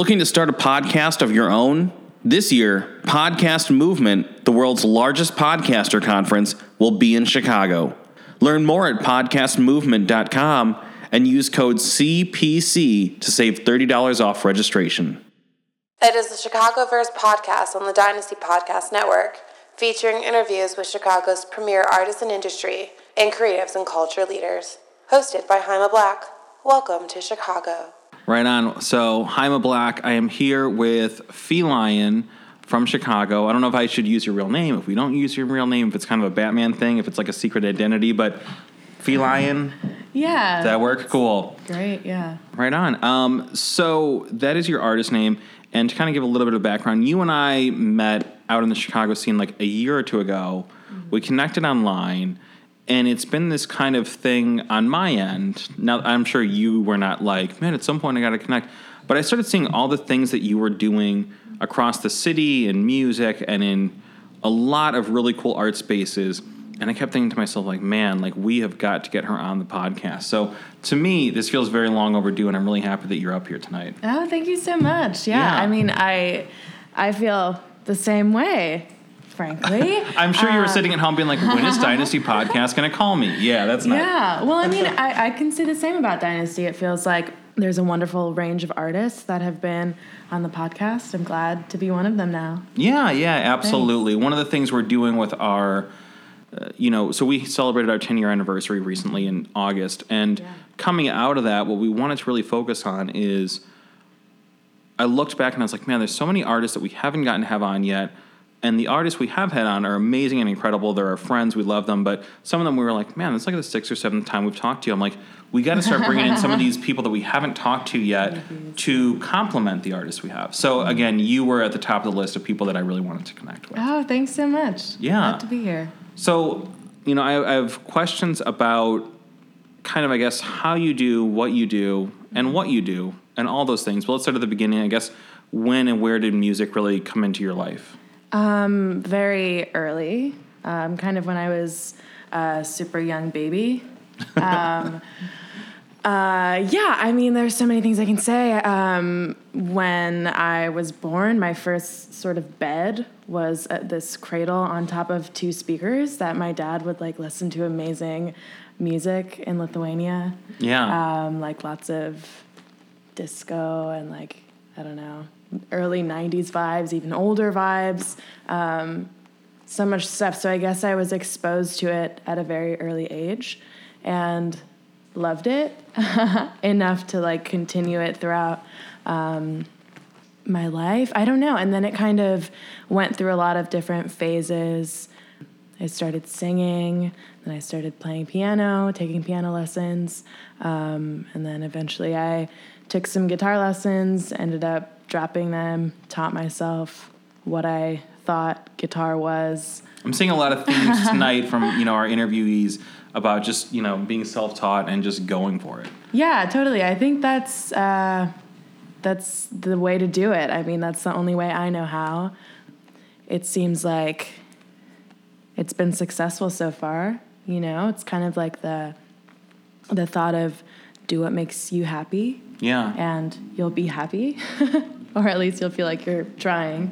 Looking to start a podcast of your own? This year, Podcast Movement, the world's largest podcaster conference, will be in Chicago. Learn more at podcastmovement.com and use code CPC to save $30 off registration. It is the Chicagoverse podcast on the Dynasty Podcast Network, featuring interviews with Chicago's premier artists and industry and creatives and culture leaders. Hosted by Haima Black. Welcome to Chicago. Right on. So, Haima Black, I am here with Fee Lion from Chicago. I don't know if I should use your real name. If we don't use your real name, if it's kind of a Batman thing, if it's like a secret identity, but Fee Lion, Yeah. does that work? Cool. Great, yeah. Right on. Um, so that is your artist name, and to kind of give a little bit of background, you and I met out in the Chicago scene like a year or two ago. We connected online, and it's been this kind of thing on my end. Now I'm sure you were not like, man, at some point I got to connect, but I started seeing all the things that you were doing across the city in music and in a lot of really cool art spaces. And I kept thinking to myself, like, man, like we have got to get her on the podcast. So to me, this feels very long overdue, and I'm really happy that you're up here tonight. Oh, thank you so much. Yeah. Yeah. I mean, I I feel the same way, frankly. I'm sure you Uh, were sitting at home being like, when is Dynasty Podcast going to call me? Yeah, that's not. Yeah. Well, I mean, I, I can say the same about Dynasty. It feels like there's a wonderful range of artists that have been on the podcast. I'm glad to be one of them now. Yeah, yeah, absolutely. One of the things we're doing with our, uh, you know, so we celebrated our 10 year anniversary recently in August. And Yeah. coming out of that, what we wanted to really focus on is I looked back and I was like, man, there's so many artists that we haven't gotten to have on yet. And the artists we have had on are amazing and incredible. They're our friends. We love them. But some of them we were like, man, it's like the sixth or seventh time we've talked to you. I'm like, we got to start bringing in some of these people that we haven't talked to yet to complement the artists we have. So mm-hmm. again, you were at the top of the list of people that I really wanted to connect with. Oh, thanks so much. Yeah. Glad to be here. So, you know, I, I have questions about kind of, I guess, how you do what you do and what you do and all those things. But let's start at the beginning. I guess, when and where did music really come into your life? Um, very early, um, kind of when I was a super young baby. Um, uh, yeah, I mean, there's so many things I can say. Um, when I was born, my first sort of bed was uh, this cradle on top of two speakers that my dad would like listen to amazing music in Lithuania, Yeah. um, like lots of disco and like I don't know, early '90s vibes, even older vibes. Um, so much stuff. So I guess I was exposed to it at a very early age, and loved it enough to like continue it throughout um, my life. I don't know. And then it kind of went through a lot of different phases. I started singing, then I started playing piano, taking piano lessons, um, and then eventually I took some guitar lessons, ended up dropping them, taught myself what I thought guitar was. I'm seeing a lot of themes tonight from, you know, our interviewees about just, you know, being self taught and just going for it. Yeah, totally. I think that's uh, that's the way to do it. I mean, that's the only way I know how. It seems like it's been successful so far. You know, it's kind of like the the thought of do what makes you happy, Yeah. and you'll be happy, or at least you'll feel like you're trying.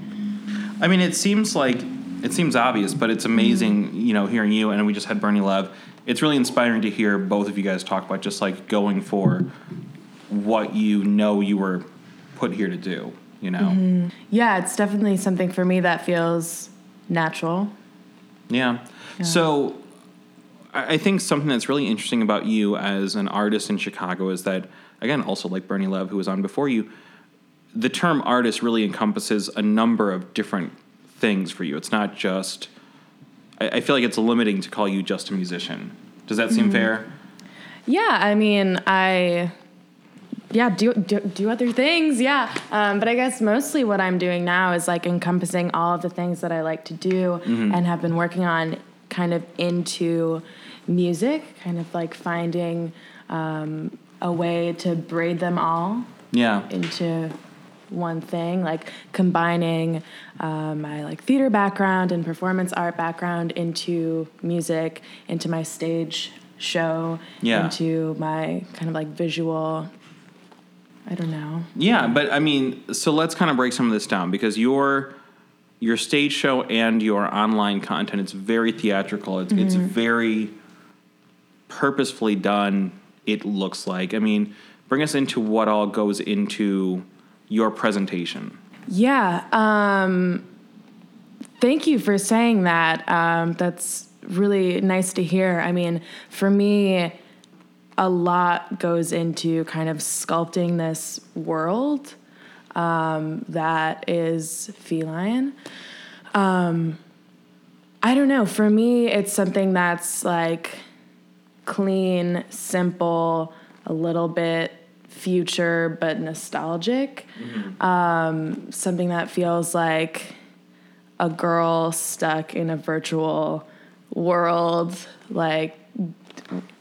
I mean, it seems like it seems obvious, but it's amazing, you know, hearing you and we just had Bernie Lev. It's really inspiring to hear both of you guys talk about just like going for what you know you were put here to do, you know. Mm-hmm. Yeah, it's definitely something for me that feels natural. Yeah. So I I think something that's really interesting about you as an artist in Chicago is that, again, also like Bernie Lev, who was on before you, the term artist really encompasses a number of different things for you. It's not just, I, I feel like it's limiting to call you just a musician. Does that seem fair? Yeah, I mean, I yeah do do, do other things. Yeah, um, but I guess mostly what I'm doing now is like encompassing all of the things that I like to do and have been working on, kind of into music, kind of like finding um, a way to braid them all Yeah. into one thing, like combining um, my like theater background and performance art background into music, into my stage show, Yeah. into my kind of like visual I don't know. Yeah, but I mean, so let's kind of break some of this down because your your stage show and your online content it's very theatrical. It's it's very purposefully done. It looks like. I mean, bring us into what all goes into your presentation. Yeah. Um, thank you for saying that. Um, that's really nice to hear. I mean, for me, a lot goes into kind of sculpting this world um, that is feline. Um, I don't know. For me, it's something that's like clean, simple, a little bit future, but nostalgic. Um, something that feels like a girl stuck in a virtual world, like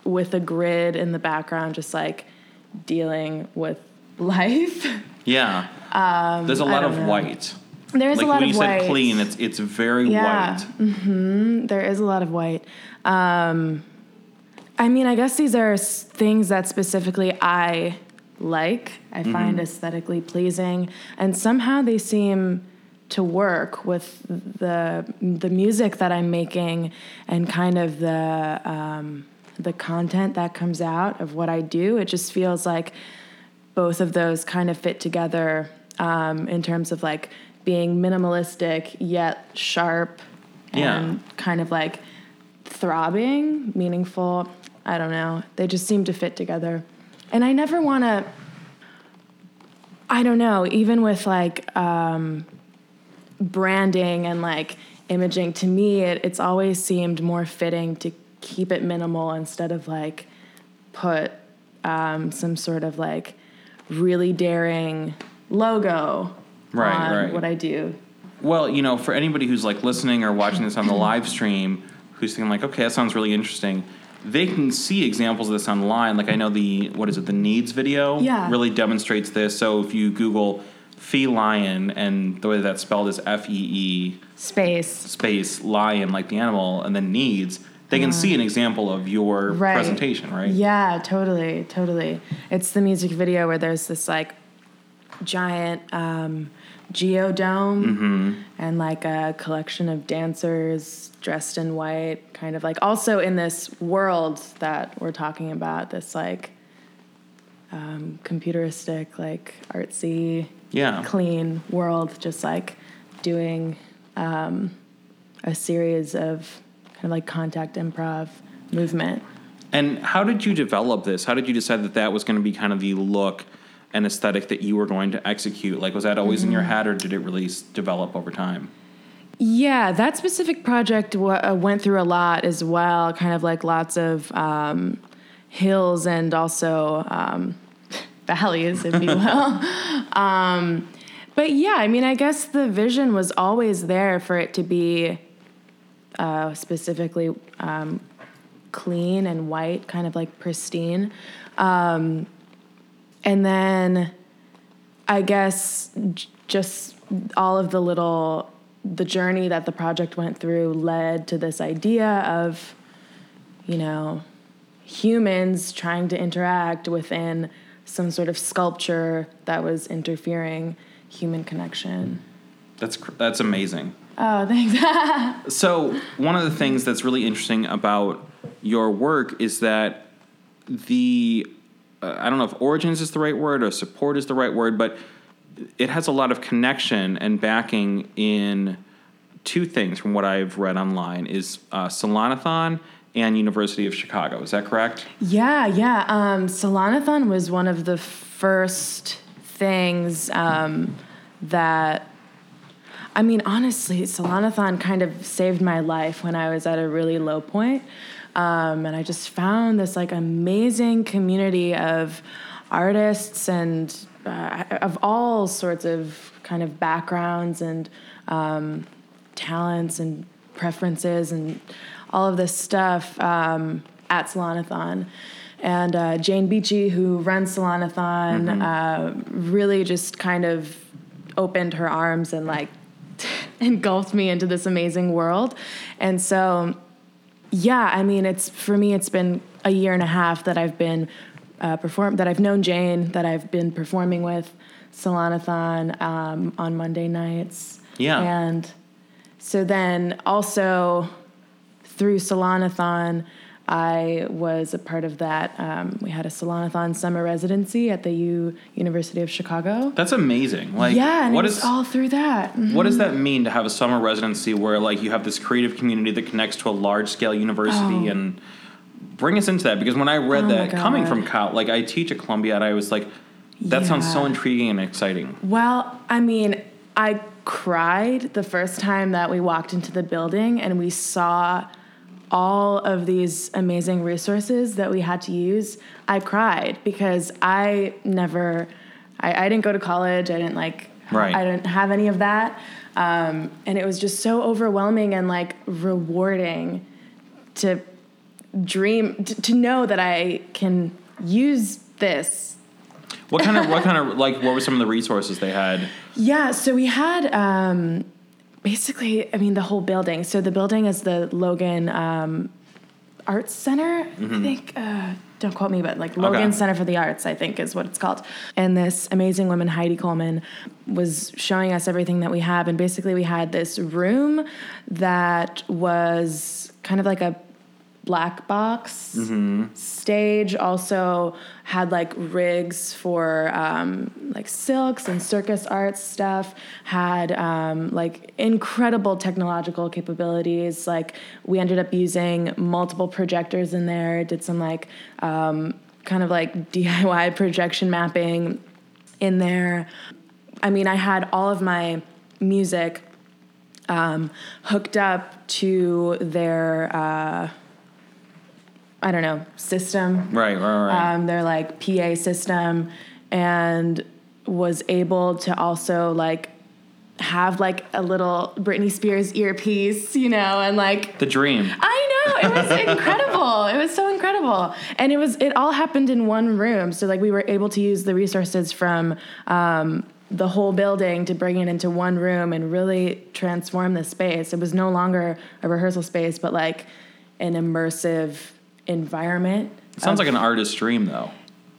with a grid in the background, just like dealing with life. Yeah. There's a lot of know. white. There's like a lot when of you white. said clean, it's it's very Yeah. white. There is a lot of white. Um, I mean, I guess these are things that specifically I like, I find aesthetically pleasing, and somehow they seem to work with the the music that I'm making and kind of the um, the content that comes out of what I do. It just feels like both of those kind of fit together um, in terms of like being minimalistic yet sharp Yeah. and kind of like throbbing, meaningful. I don't know. They just seem to fit together. And I never want to, I don't know, even with like um, branding and like imaging, to me, it, it's always seemed more fitting to keep it minimal instead of like put um, some sort of like really daring logo Right, on right. what I do. Well, you know, for anybody who's like listening or watching this on the live stream, who's thinking like, okay, that sounds really interesting, they can see examples of this online. Like I know the what is it, the needs video Yeah. really demonstrates this. So if you Google Fee Lion and the way that's spelled is F E E Space. space lion like the animal and then needs, they can see an example of your Right. presentation, right? Yeah, totally, totally. It's the music video where there's this like giant um, geodome Mm-hmm. and like a collection of dancers dressed in white, kind of like also in this world that we're talking about, this like um, computeristic, like artsy, Yeah. clean world, just like doing um, a series of kind of like contact improv movement. And how did you develop this? How did you decide that that was going to be kind of the look and aesthetic that you were going to execute? Like, was that always in your Mm-hmm. head, or did it really develop over time? Yeah, that specific project w- uh, went through a lot as well, kind of like lots of um, hills and also um, valleys, if you will. um, but yeah, I mean, I guess the vision was always there for it to be uh, specifically um, clean and white, kind of like pristine. Um, and then I guess j- just all of the little the journey that the project went through led to this idea of you know humans trying to interact within some sort of sculpture that was interfering human connection. That's cr- that's amazing. Oh, thanks. So one of the things that's really interesting about your work is that the uh, I don't know if origins is the right word or support is the right word, but it has a lot of connection and backing in two things from what I've read online is uh, Salonathon and University of Chicago. Is that correct? Yeah, yeah. Um, Salonathon was one of the first things um, that. I mean, honestly, Salonathon kind of saved my life when I was at a really low point. Um, and I just found this like amazing community of artists and uh, of all sorts of kind of backgrounds and um, talents and preferences and all of this stuff um, at Salonathon. And uh, Jane Beachy, who runs Salonathon, uh, really just kind of opened her arms and like engulfed me into this amazing world. And so, yeah, I mean, it's for me, it's been a year and a half that I've been uh, perform that I've known Jane that I've been performing with Salonathon um, on Monday nights. Yeah. And so then also through Salonathon, I was a part of that. Um, we had a Salonathon summer residency at the U University of Chicago. That's amazing. Like, yeah, and what is- all through that. Mhm. what does that mean to have a summer residency where like you have this creative community that connects to a large scale university Oh. and bring us into that because when I read Oh that coming from Cal, like I teach at Columbia and I was like, that sounds so intriguing and exciting. Well, I mean, I cried the first time that we walked into the building and we saw all of these amazing resources that we had to use. I cried because I never, I, I didn't go to college. I didn't like, Right. I didn't have any of that. Um, and it was just so overwhelming and like rewarding to dream, to, to know that I can use this What kind of what kind of like what were some of the resources they had? Yeah, so we had um, basically, I mean, the whole building. So the building is the Logan um, Arts Center, I think. Uh, don't quote me, but like Logan Okay. Center for the Arts, I think is what it's called. And this amazing woman, Heidi Coleman, was showing us everything that we have. And basically, we had this room that was kind of like a black box stage. Also had like rigs for um, like silks and circus arts stuff. Had um, like incredible technological capabilities. Like we ended up using multiple projectors in there. Did some like um, kind of like diy projection mapping in there. I mean i had all of my music um, hooked up to their uh, I don't know system, Right, right, right. um, their like PA system, and was able to also like have like a little Britney Spears earpiece, you know, and like the dream. I know it was incredible. It was so incredible, and it was it all happened in one room. So like we were able to use the resources from um, the whole building to bring it into one room and really transform the space. It was no longer a rehearsal space, but like an immersive environment. It sounds of- like an artist's dream though.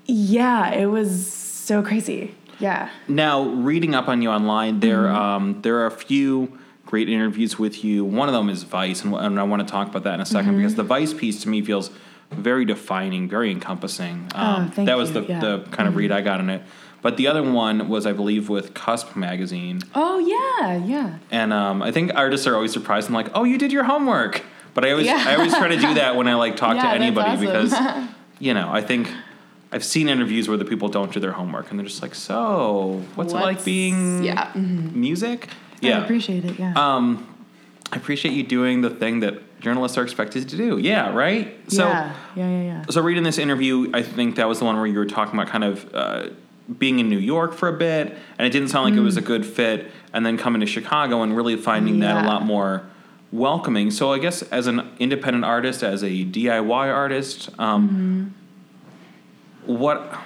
yeah, it was so crazy. Yeah. Now, reading up on you online, there Mm-hmm. um, there are a few great interviews with you. One of them is Vice, and, and I want to talk about that in a 2nd Mm-hmm. because the Vice piece to me feels very defining, very encompassing. Um, Oh, thank that was the, yeah. Mm-hmm. the kind of read I got in it. But the other one was, I believe, with Cusp magazine, Oh yeah, yeah. and um, I think artists are always surprised. I'm like, oh, you did your homework. But I always Yeah. I always try to do that when I like talk Yeah, to anybody awesome. because you know I think. I've seen interviews where the people don't do their homework and they're just like, "So, what's, it like being yeah, mhm. music?" I appreciate it. Yeah. um, I appreciate you doing the thing that journalists are expected to do. Yeah, right. So, yeah, yeah, yeah, yeah. so reading this interview, I think that was the one where you were talking about kind of uh, being in New York for a bit, and it didn't sound like it was a good fit, and then coming to Chicago and really finding that a Mm. Lot more welcoming. So, I guess as an independent artist, as a DIY artist, um, Mm-hmm. what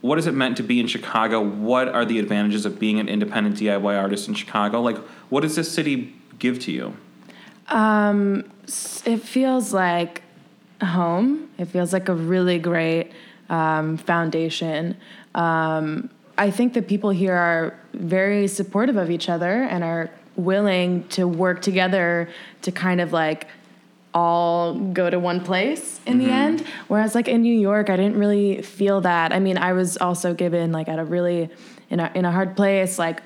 what is it meant to be in Chicago? What are the advantages of being an independent DIY artist in Chicago? Like, what does this city give to you? S- it feels like home. It feels like a really great um, foundation. Um, I think the people here are very supportive of each other and are willing to work together to kind of like all go to one place in the mm-hmm. end. Whereas like in New York, I didn't really feel that. I mean, I was also given like at a really in a in a hard place, like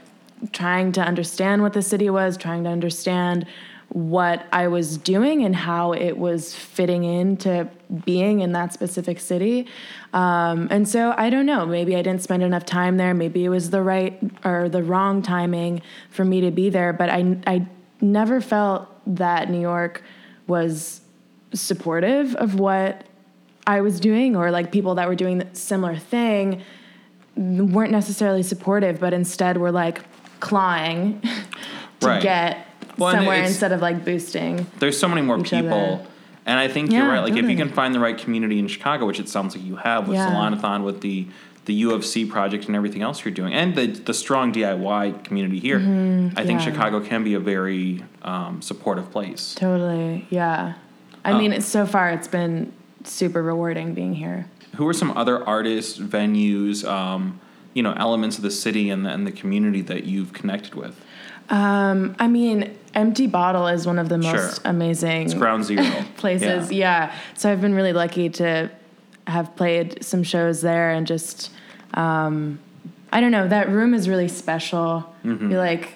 trying to understand what the city was, trying to understand what I was doing and how it was fitting into being in that specific city. Um, and so I don't know, maybe I didn't spend enough time there. Maybe it was the right or the wrong timing for me to be there. But I, I never felt that New York was supportive of what I was doing or like people that were doing the similar thing weren't necessarily supportive, but instead were like clawing to Right. get Well, somewhere instead of like boosting. There's so many more people. other. And I think you're right. Like if you can find the right community in Chicago, which it sounds like you have with Yeah. Salonathon, with the the U of C project and everything else you're doing, and the the strong DIY community here, I think Mm-hmm. yeah. Chicago can be a very um, supportive place. Totally, yeah. I Uh, mean, it's so far it's been super rewarding being here. Who are some other artists, venues, um, you know, elements of the city and the, and the community that you've connected with? Um, I mean, Empty Bottle is one of the most Sure. amazing It's ground zero. places. Yeah. Yeah. So I've been really lucky to have played some shows there and just, um, I don't know, that room is really special. You're like,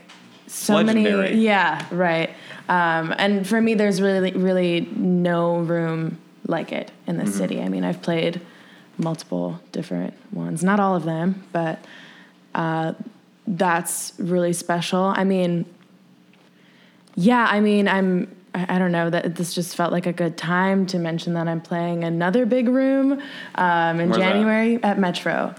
so Mm-hmm. Legendary. many. Yeah, right. Um, and for me, there's really, really no room like it in the Mm-hmm. city. I mean, I've played multiple different ones, not all of them, but uh, that's really special. I mean, yeah, I mean, I'm. I don't know that this just felt like a good time to mention that I'm playing another big room um, in Where's that? January at Metro.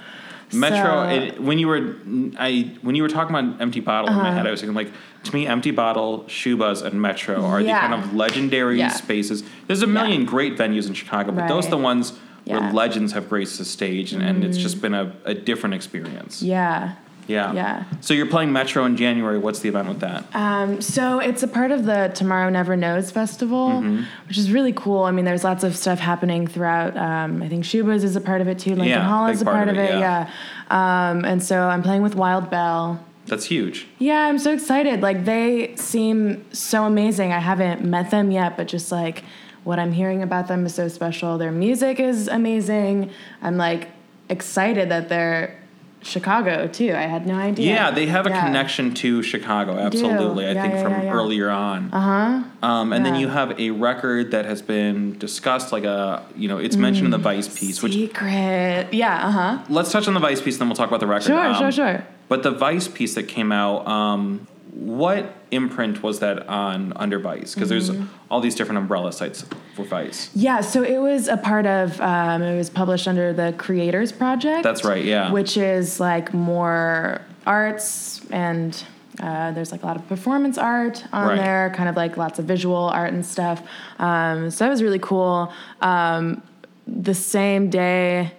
Metro. So- It, when you were, I when you were talking about Empty Bottle Uh-huh. in my head, I was thinking like, to me, Empty Bottle, Shubas, and Metro are Yeah. the kind of legendary Yeah. spaces. There's a million great venues in Chicago, but those are the ones where Yeah. Mm-hmm. legends have graced the stage, and, and it's just been a, a different experience. yeah. Yeah. Yeah. So you're playing Metro in January. What's the event with that? Um, so it's a part of the Tomorrow Never Knows festival, Mm-hmm. which is really cool. I mean, there's lots of stuff happening throughout. Um, I think Shubas is a part of it too. Lincoln Yeah, Hall is a part part, of it, it. yeah. Yeah. Um, and so I'm playing with Wild Belle. That's huge. Yeah, I'm so excited. Like they seem so amazing. I haven't met them yet, but just like what I'm hearing about them is so special. Their music is amazing. I'm like excited that they're Chicago too. I had no idea. Yeah, they have a Yeah. connection to Chicago. Absolutely, I think yeah, from yeah, yeah. earlier on. Uh huh. Um, and then you have a record that has been discussed, like a you know, it's mentioned in the Vice piece. Which Secret. Yeah, uh huh. let's touch on the Vice piece, and then we'll talk about the record. Sure, Um, sure, sure. But the Vice piece that came out, um, what imprint was that on under Vice? Because there's Mm-hmm. all these different umbrella sites for Vice. Yeah, so it was a part of, um, it was published under the Creators Project. That's right, yeah. Which is like more arts and uh, there's like a lot of performance art on Right. there, kind of like lots of visual art and stuff. Um, so that was really cool. Um, the same day,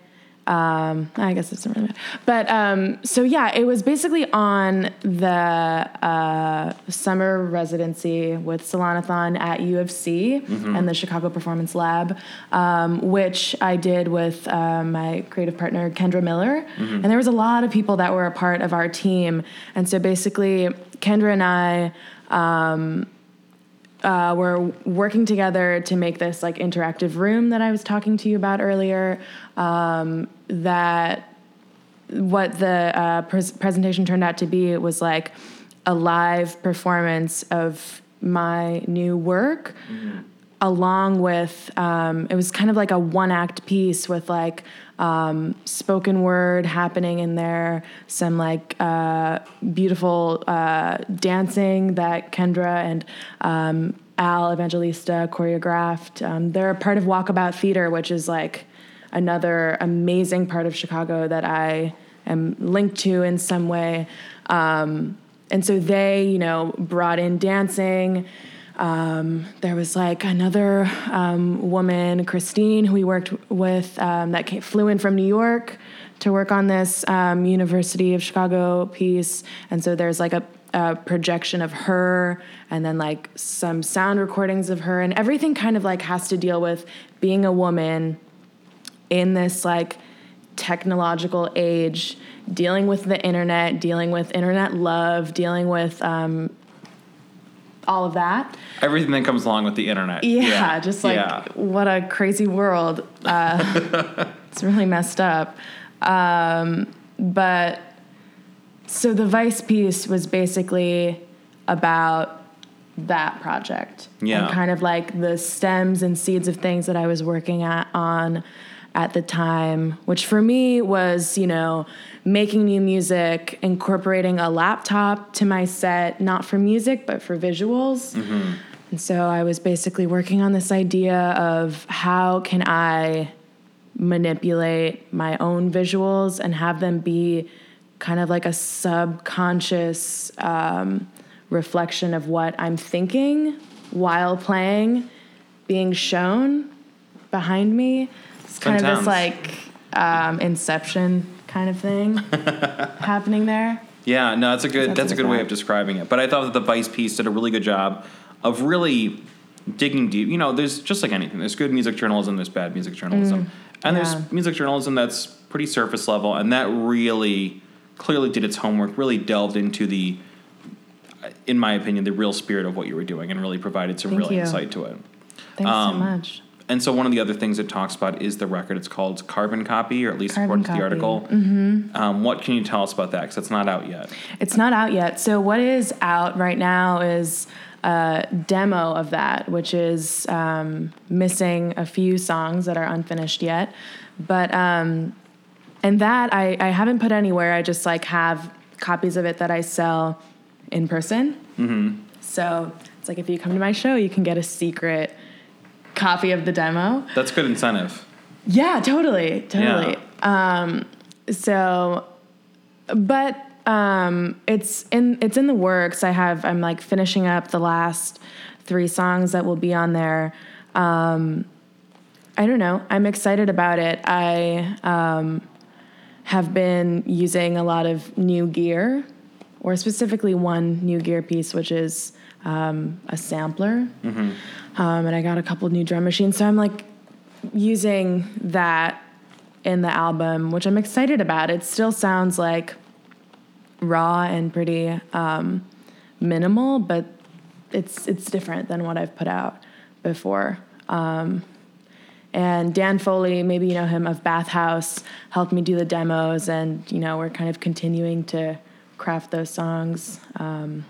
um, I guess it's not really matter. But um, so yeah, it was basically on the uh, summer residency with Salonathon at U of C and the Chicago Performance Lab, um, which I did with um, my creative partner Kendra Miller. And there was a lot of people that were a part of our team. And so basically, Kendra and I uh, we're working together to make this like interactive room that I was talking to you about earlier. Um, that what the uh, pres- presentation turned out to be was like a live performance of my new work along with um, it was kind of like a one act piece with like um, spoken word happening in there some like uh, beautiful uh, dancing that kendra and um, al evangelista choreographed. Um, they're a part of walkabout theater which is like another amazing part of chicago that i am linked to in some way um, and so they you know brought in dancing um, there was like another um, woman, Christine, who we worked with um, that came, flew in from New York to work on this um, University of Chicago piece. And so there's like a, a projection of her and then like some sound recordings of her. And everything kind of like has to deal with being a woman in this like technological age, dealing with the internet, dealing with internet love, dealing with um, all of that. Everything that comes along with the internet. Yeah, just like Yeah. what a crazy world. Uh, it's really messed up. Um, but so the Vice piece was basically about that project. Yeah. And kind of like the stems and seeds of things that I was working at on at the time, which for me was, you know, making new music, incorporating a laptop to my set, not for music, but for visuals. And so I was basically working on this idea of how can I manipulate my own visuals and have them be kind of like a subconscious um, reflection of what I'm thinking while playing being shown behind me. It's kind of this like um, inception kind of thing happening there. Yeah, no, that's a good That's that's a good way of describing it. But I thought that the Vice piece did a really good job of really digging deep. You know, there's just like anything. There's good music journalism. There's bad music journalism, and yeah. there's music journalism that's pretty surface level, and that really clearly did its homework. Really delved into the, in my opinion, the real spirit of what you were doing, and really provided some Thank real you. insight to it. Thanks Um, so much. And so one of the other things it talks about is the record. It's called Carbon Copy, or at least Carbon according to the article. Mm-hmm. Um, what can you tell us about that? Because it's not out yet. It's not out yet. So what is out right now is a demo of that, which is um, missing a few songs that are unfinished yet. But um, and that I, I haven't put anywhere. I just like have copies of it that I sell in person. Mm-hmm. So it's like if you come to my show, you can get a secret copy of the demo. That's good incentive. Yeah, totally, totally. Um, so, but um, it's in it's in the works. I have I'm like finishing up the last three songs that will be on there. Um, I don't know. I'm excited about it. I um, have been using a lot of new gear, or specifically one new gear piece, which is um, a sampler. Um, and I got a couple new drum machines. So I'm like using that in the album, which I'm excited about. It still sounds like raw and pretty um, minimal, but it's it's different than what I've put out before. Um, and Dan Foley, maybe you know him of Bathhouse, helped me do the demos, and you know we're kind of continuing to craft those songs um,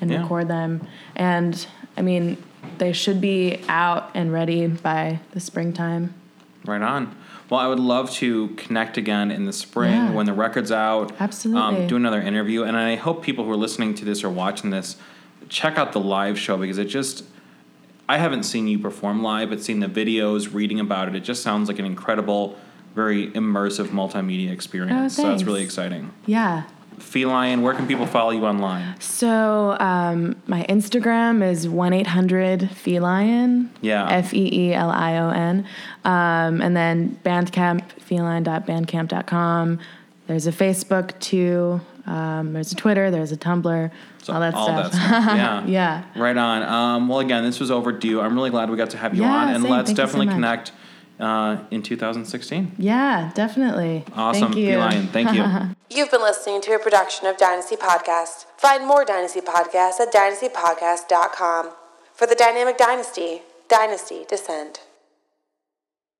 and Yeah. record them. And I mean, they should be out and ready by the springtime. Right on. Well, I would love to connect again in the spring Yeah. when the record's out. Absolutely. Um, do another interview, and I hope people who are listening to this or watching this check out the live show because it just. I haven't seen you perform live, but seeing the videos, reading about it, it just sounds like an incredible, very immersive multimedia experience. Oh, so it's thanks. really exciting. Yeah. Fee Lion, where can people follow you online? So um, my Instagram is one eight hundred feline. Yeah. F E E L I O N. Um, and then Bandcamp feline.bandcamp.com. There's a Facebook too. Um, there's a Twitter. There's a Tumblr. So all that stuff. Yeah. Yeah. Right on. Um, well, again, this was overdue. I'm really glad we got to have you Yeah, on, and same. let's Thank so definitely much. connect uh, in 2016. Yeah, definitely. Awesome, Thank you. Fee Lion. Thank you. You've been listening to a production of Dynasty Podcast. Find more Dynasty Podcasts at dynastypodcast.com. For the Dynamic Dynasty, Dynasty Descend.